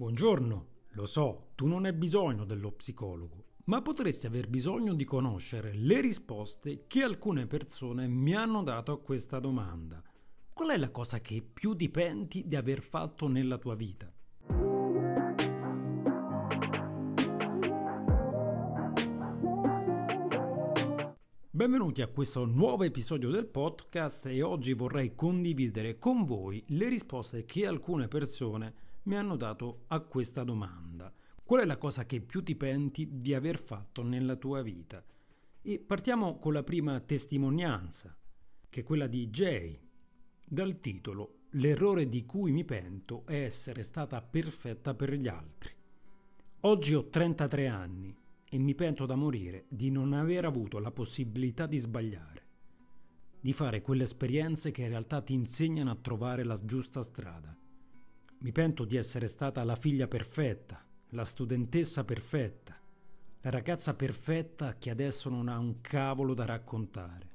Buongiorno, lo so, tu non hai bisogno dello psicologo, ma potresti aver bisogno di conoscere le risposte che alcune persone mi hanno dato a questa domanda. Qual è la cosa che più ti penti di aver fatto nella tua vita? Benvenuti a questo nuovo episodio del podcast e oggi vorrei condividere con voi le risposte che alcune persone mi hanno dato a questa domanda. Qual è la cosa che più ti penti di aver fatto nella tua vita? E partiamo con la prima testimonianza, che è quella di Jay, dal titolo L'errore di cui mi pento è essere stata perfetta per gli altri. Oggi ho 33 anni e mi pento da morire di non aver avuto la possibilità di sbagliare, di fare quelle esperienze che in realtà ti insegnano a trovare la giusta strada mi pento di essere stata la figlia perfetta, la studentessa perfetta, la ragazza perfetta che adesso non ha un cavolo da raccontare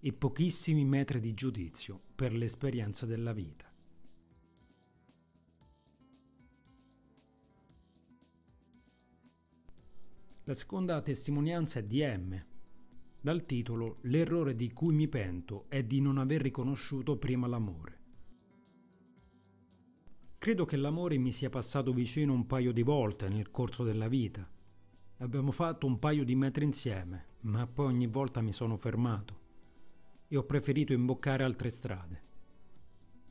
e pochissimi metri di giudizio per l'esperienza della vita. La seconda testimonianza è di M, dal titolo L'errore di cui mi pento è di non aver riconosciuto prima l'amore. Credo che l'amore mi sia passato vicino un paio di volte nel corso della vita. Abbiamo fatto un paio di metri insieme, ma poi ogni volta mi sono fermato e ho preferito imboccare altre strade.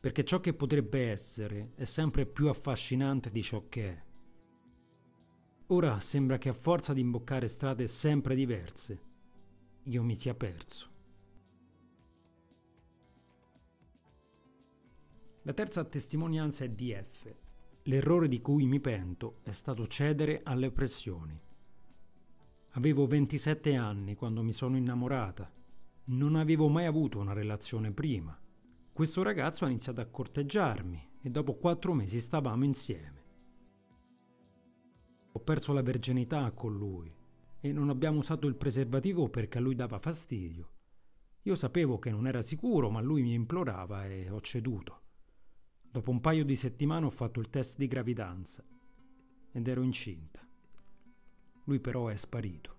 Perché ciò che potrebbe essere è sempre più affascinante di ciò che è. Ora sembra che a forza di imboccare strade sempre diverse, io mi sia perso. La terza testimonianza è di F. L'errore di cui mi pento è stato cedere alle pressioni. Avevo 27 anni quando mi sono innamorata. Non avevo mai avuto una relazione prima. Questo ragazzo ha iniziato a corteggiarmi e dopo quattro mesi stavamo insieme. Ho perso la verginità con lui e non abbiamo usato il preservativo perché a lui dava fastidio. Io sapevo che non era sicuro, ma lui mi implorava e ho ceduto. Dopo un paio di settimane ho fatto il test di gravidanza ed ero incinta. Lui però è sparito.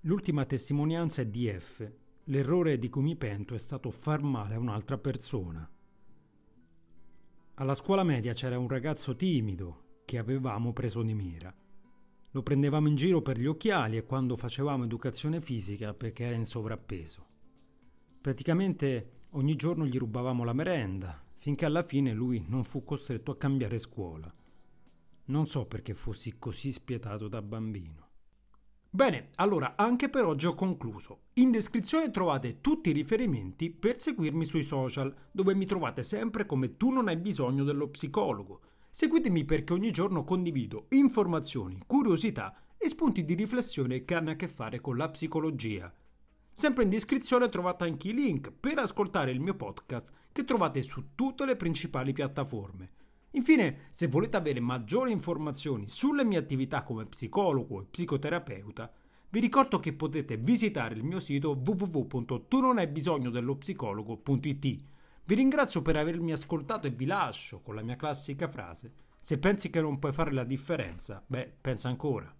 L'ultima testimonianza è di F. L'errore di cui mi pento è stato far male a un'altra persona. Alla scuola media c'era un ragazzo timido che avevamo preso di mira. Lo prendevamo in giro per gli occhiali e quando facevamo educazione fisica perché era in sovrappeso. Praticamente Ogni giorno gli rubavamo la merenda, finché alla fine lui non fu costretto a cambiare scuola. Non so perché fossi così spietato da bambino. Bene, allora anche per oggi ho concluso. In descrizione trovate tutti i riferimenti per seguirmi sui social, dove mi trovate sempre come tu non hai bisogno dello psicologo. Seguitemi perché ogni giorno condivido informazioni, curiosità e spunti di riflessione che hanno a che fare con la psicologia. Sempre in descrizione trovate anche i link per ascoltare il mio podcast che trovate su tutte le principali piattaforme. Infine, se volete avere maggiori informazioni sulle mie attività come psicologo e psicoterapeuta, vi ricordo che potete visitare il mio sito www.tunonhai Vi ringrazio per avermi ascoltato e vi lascio con la mia classica frase: se pensi che non puoi fare la differenza, beh, pensa ancora.